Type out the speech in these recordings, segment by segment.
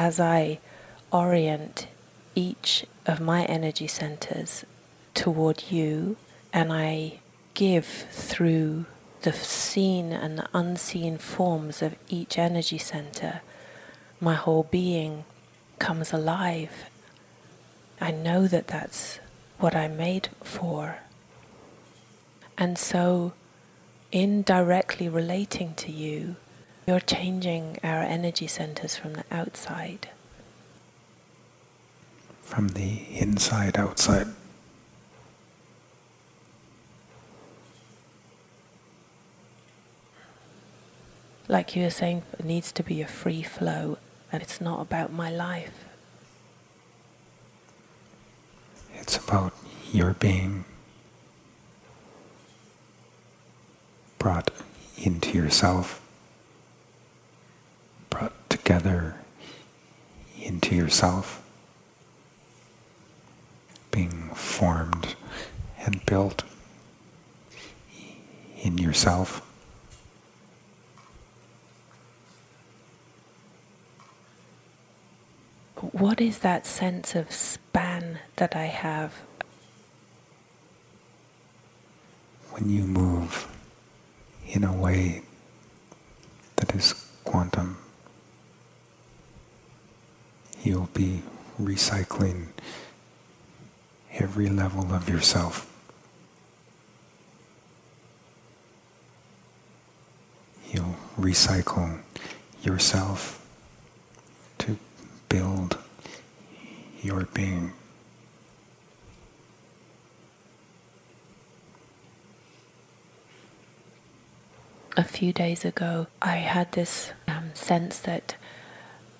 as I orient each of my energy centers toward you and I give through the seen and the unseen forms of each energy center, my whole being comes alive. I know that that's what I'm made for. And so, in directly relating to you, you're changing our energy centers from the outside. From the inside outside. like you were saying, it needs to be a free flow, and it's not about my life. It's about your being brought into yourself, together into yourself, being formed and built in yourself. what is that sense of span that I have? When you move in a way that is quantum, you'll be recycling every level of yourself. You'll recycle yourself to build your being. A few days ago, I had this um, sense that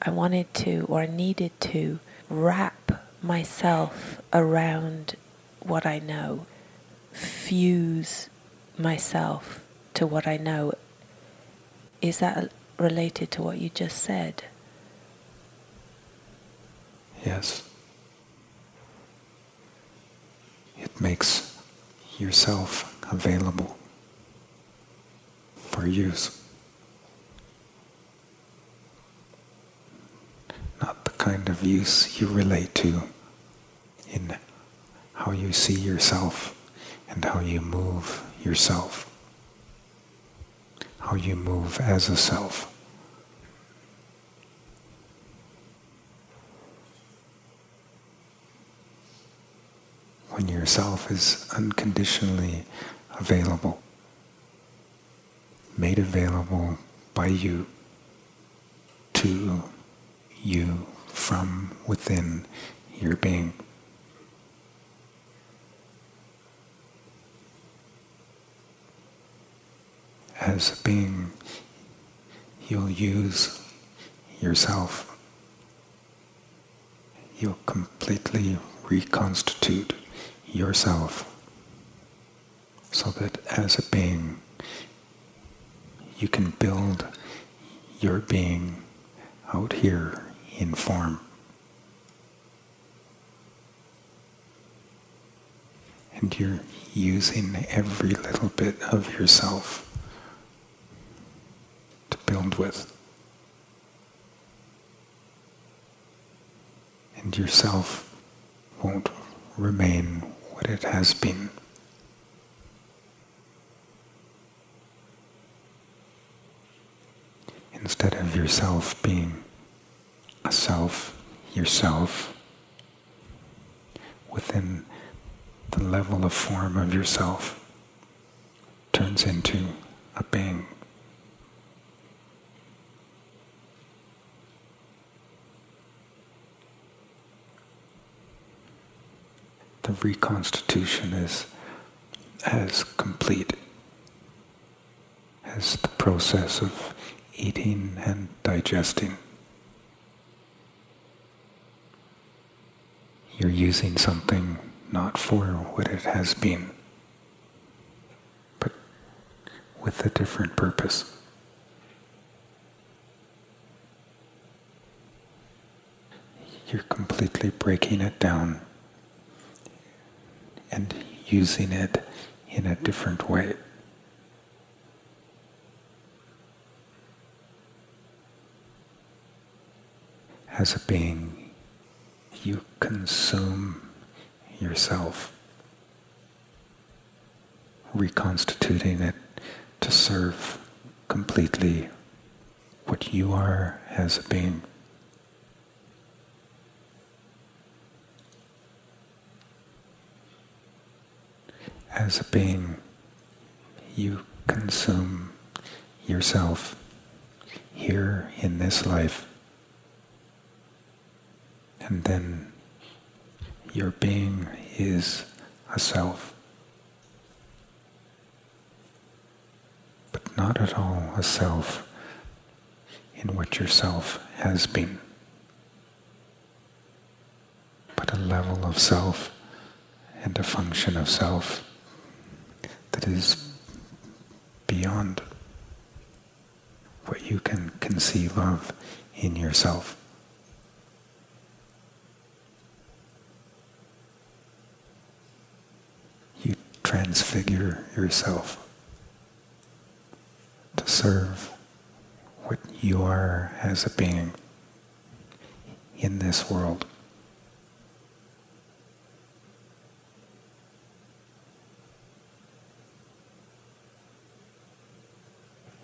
I wanted to or needed to wrap myself around what I know, fuse myself to what I know. Is that related to what you just said? Yes. It makes yourself available for use. Not the kind of use you relate to in how you see yourself and how you move yourself, how you move as a self. when yourself is unconditionally available, made available by you to you from within your being. As a being, you'll use yourself. You'll completely reconstitute yourself so that as a being you can build your being out here in form. And you're using every little bit of yourself to build with. And yourself won't remain what it has been. Instead of yourself being a self, yourself, within the level of form of yourself, turns into a being. the reconstitution is as complete as the process of eating and digesting. You're using something not for what it has been, but with a different purpose. You're completely breaking it down and using it in a different way. as a being, you consume yourself, reconstituting it to serve completely what you are as a being. As a being, you consume yourself here in this life, and then your being is a self. But not at all a self in which yourself has been, but a level of self and a function of self that is beyond what you can conceive of in yourself. You transfigure yourself to serve what you are as a being in this world.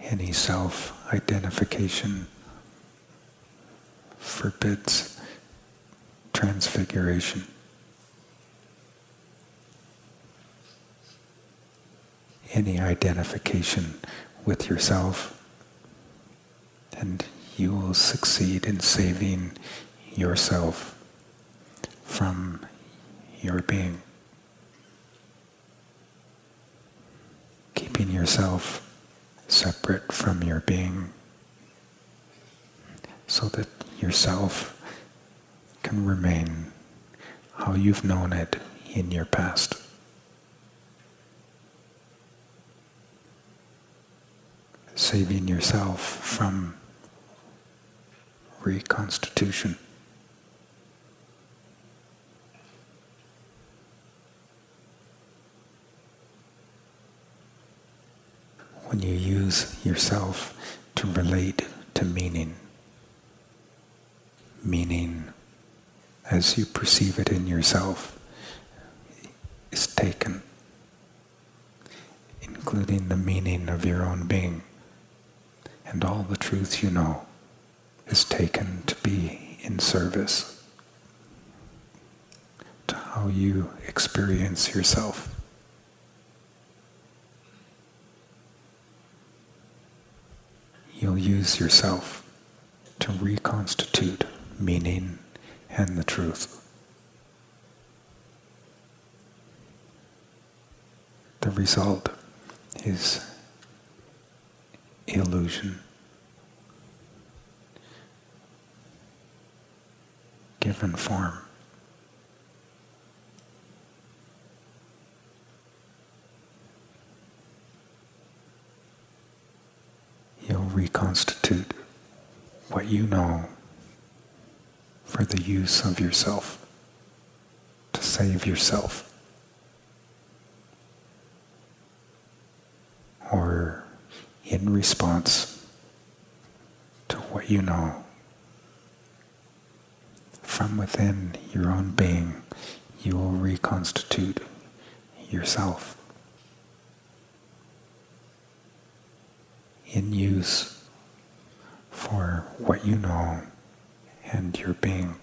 Any self identification forbids transfiguration. Any identification with yourself, and you will succeed in saving yourself from your being. Keeping yourself separate from your being so that yourself can remain how you've known it in your past. Saving yourself from reconstitution. when you use yourself to relate to meaning. Meaning, as you perceive it in yourself, is taken, including the meaning of your own being, and all the truth you know is taken to be in service to how you experience yourself. you'll use yourself to reconstitute meaning and the truth. The result is illusion. Given form. you'll reconstitute what you know for the use of yourself, to save yourself, or in response to what you know from within your own being, you will reconstitute yourself. in use for what you know and your being.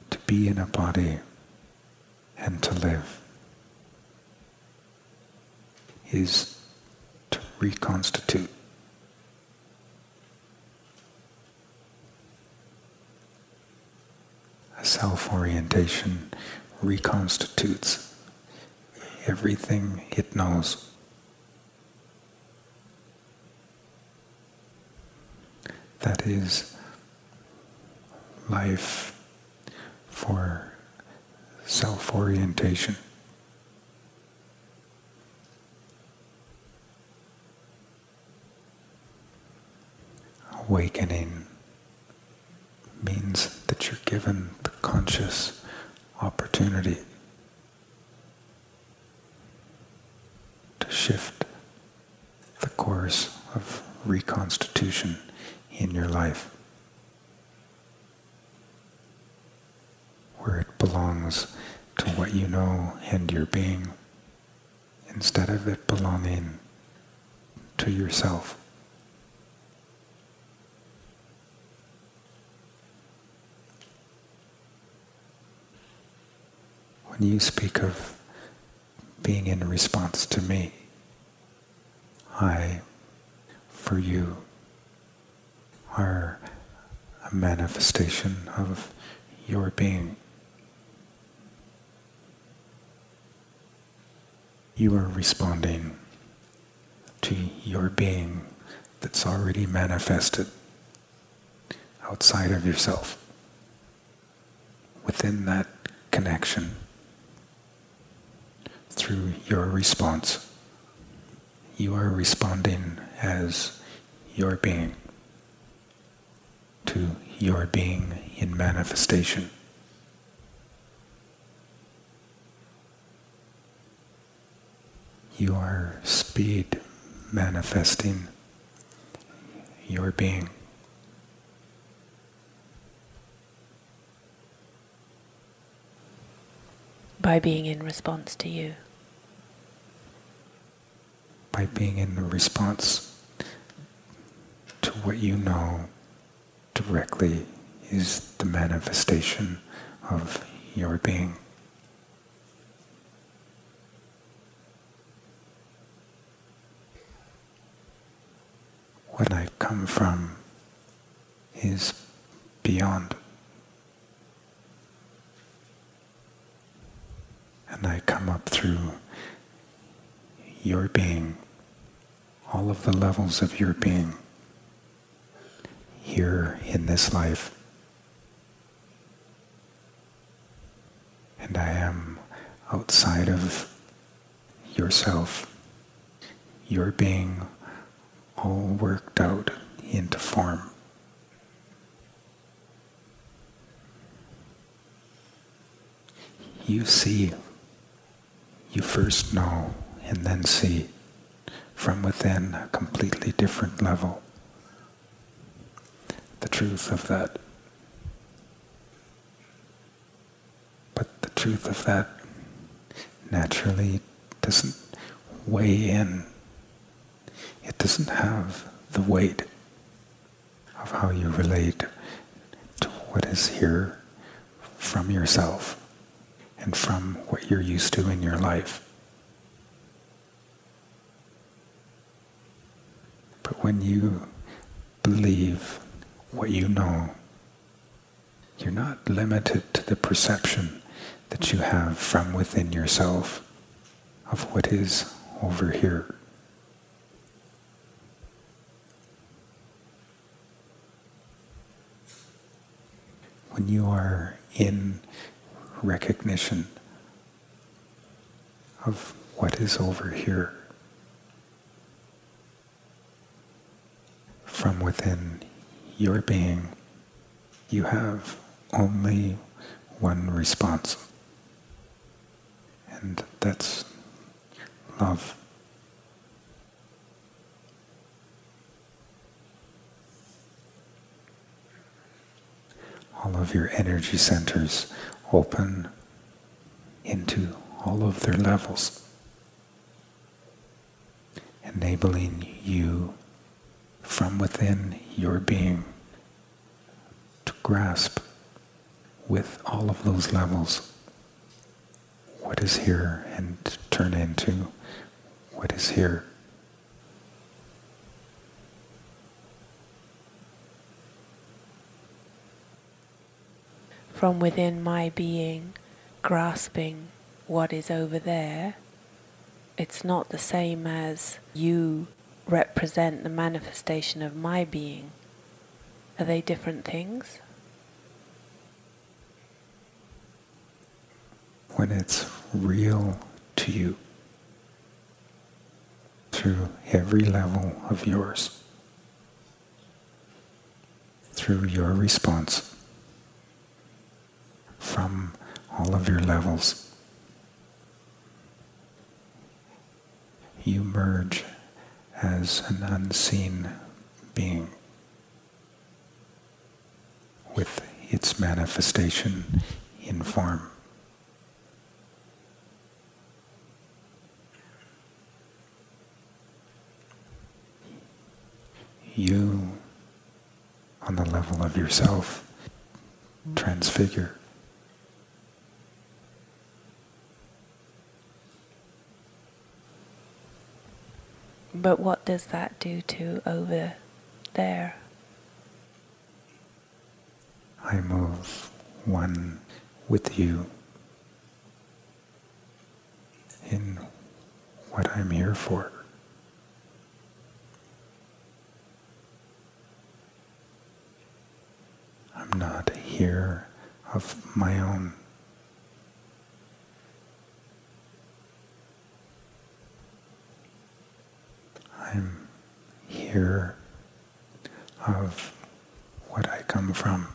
To be in a body and to live is to reconstitute A self orientation reconstitutes everything it knows. That is life for self orientation. Awakening means that you're given the conscious opportunity to shift the course of reconstitution in your life. Where it belongs to what you know and your being instead of it belonging to yourself. When you speak of being in response to me, I, for you, are a manifestation of your being. You are responding to your being that's already manifested outside of yourself. Within that connection, through your response, you are responding as your being to your being in manifestation. You are speed manifesting your being. By being in response to you. By being in response to what you know directly is the manifestation of your being. What I from is beyond. And I come up through your being, all of the levels of your being here in this life. And I am outside of yourself, your being all worked out form. You see, you first know, and then see from within a completely different level the truth of that. But the truth of that naturally doesn't weigh in. It doesn't have the weight of how you relate to what is here from yourself and from what you're used to in your life. But when you believe what you know, you're not limited to the perception that you have from within yourself of what is over here. When you are in recognition of what is over here, from within your being, you have only one response, and that's love. All of your energy centers open into all of their levels, enabling you from within your being to grasp with all of those levels what is here and turn into what is here. From within my being, grasping what is over there, it's not the same as you represent the manifestation of my being. Are they different things? When it's real to you through every level of yours, through your response from all of your levels, you merge as an unseen being with its manifestation in form. You, on the level of yourself, transfigure. But what does that do to over there? I move one with you in what I'm here for. I'm not here of my own. I'm here of what I come from.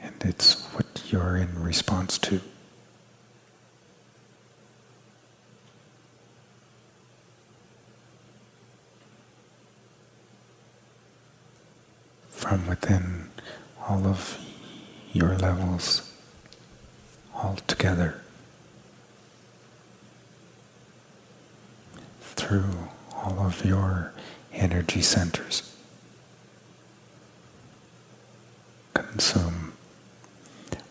And it's what you're in response to. From within all of your levels all together. Through all of your energy centers. Consume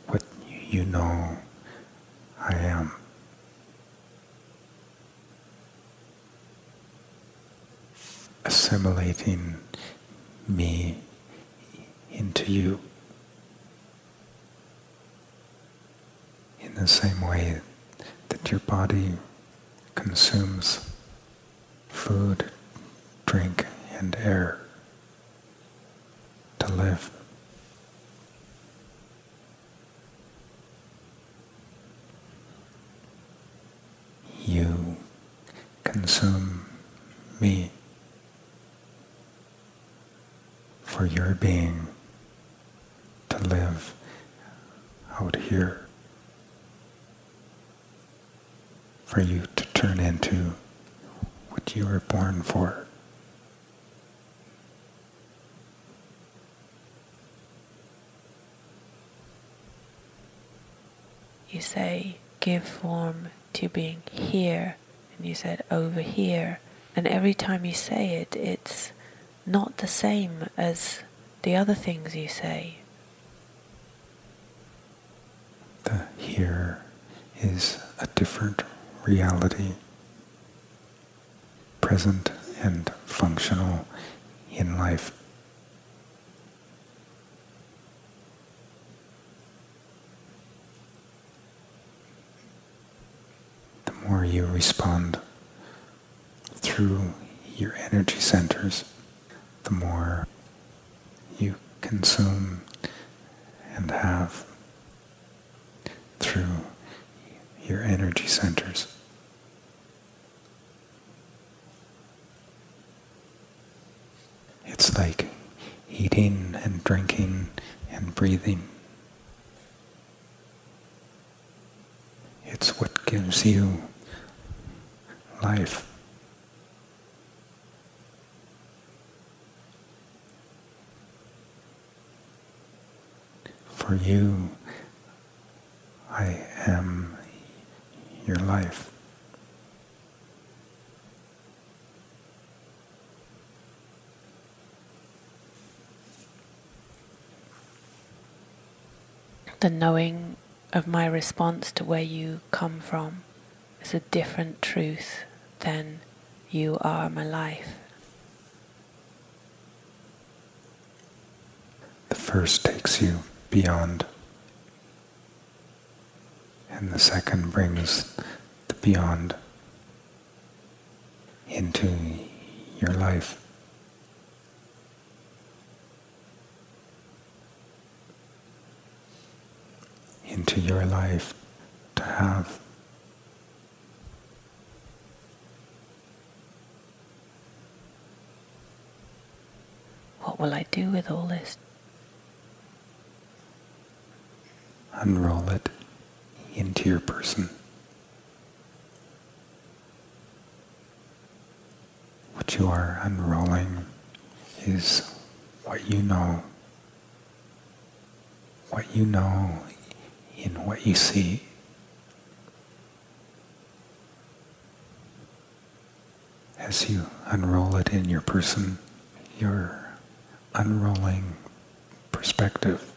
what you know I am. Assimilating me into you in the same way that your body consumes food, drink, and air to live. You consume me for your being to live out here, for you to turn into what you were born for. You say, give form to being here, and you said over here. And every time you say it, it's not the same as the other things you say. The here is a different reality present and functional in life. The more you respond through your energy centers, the more you consume and have through your energy centers. It's like eating and drinking and breathing. It's what gives you life. For you, I am your life. The knowing of my response to where you come from is a different truth than you are my life. The first takes you beyond, and the second brings the beyond into your life. Into your life to have. What will I do with all this? Unroll it into your person. What you are unrolling is what you know, what you know in what you see. As you unroll it in your person, you're unrolling perspective.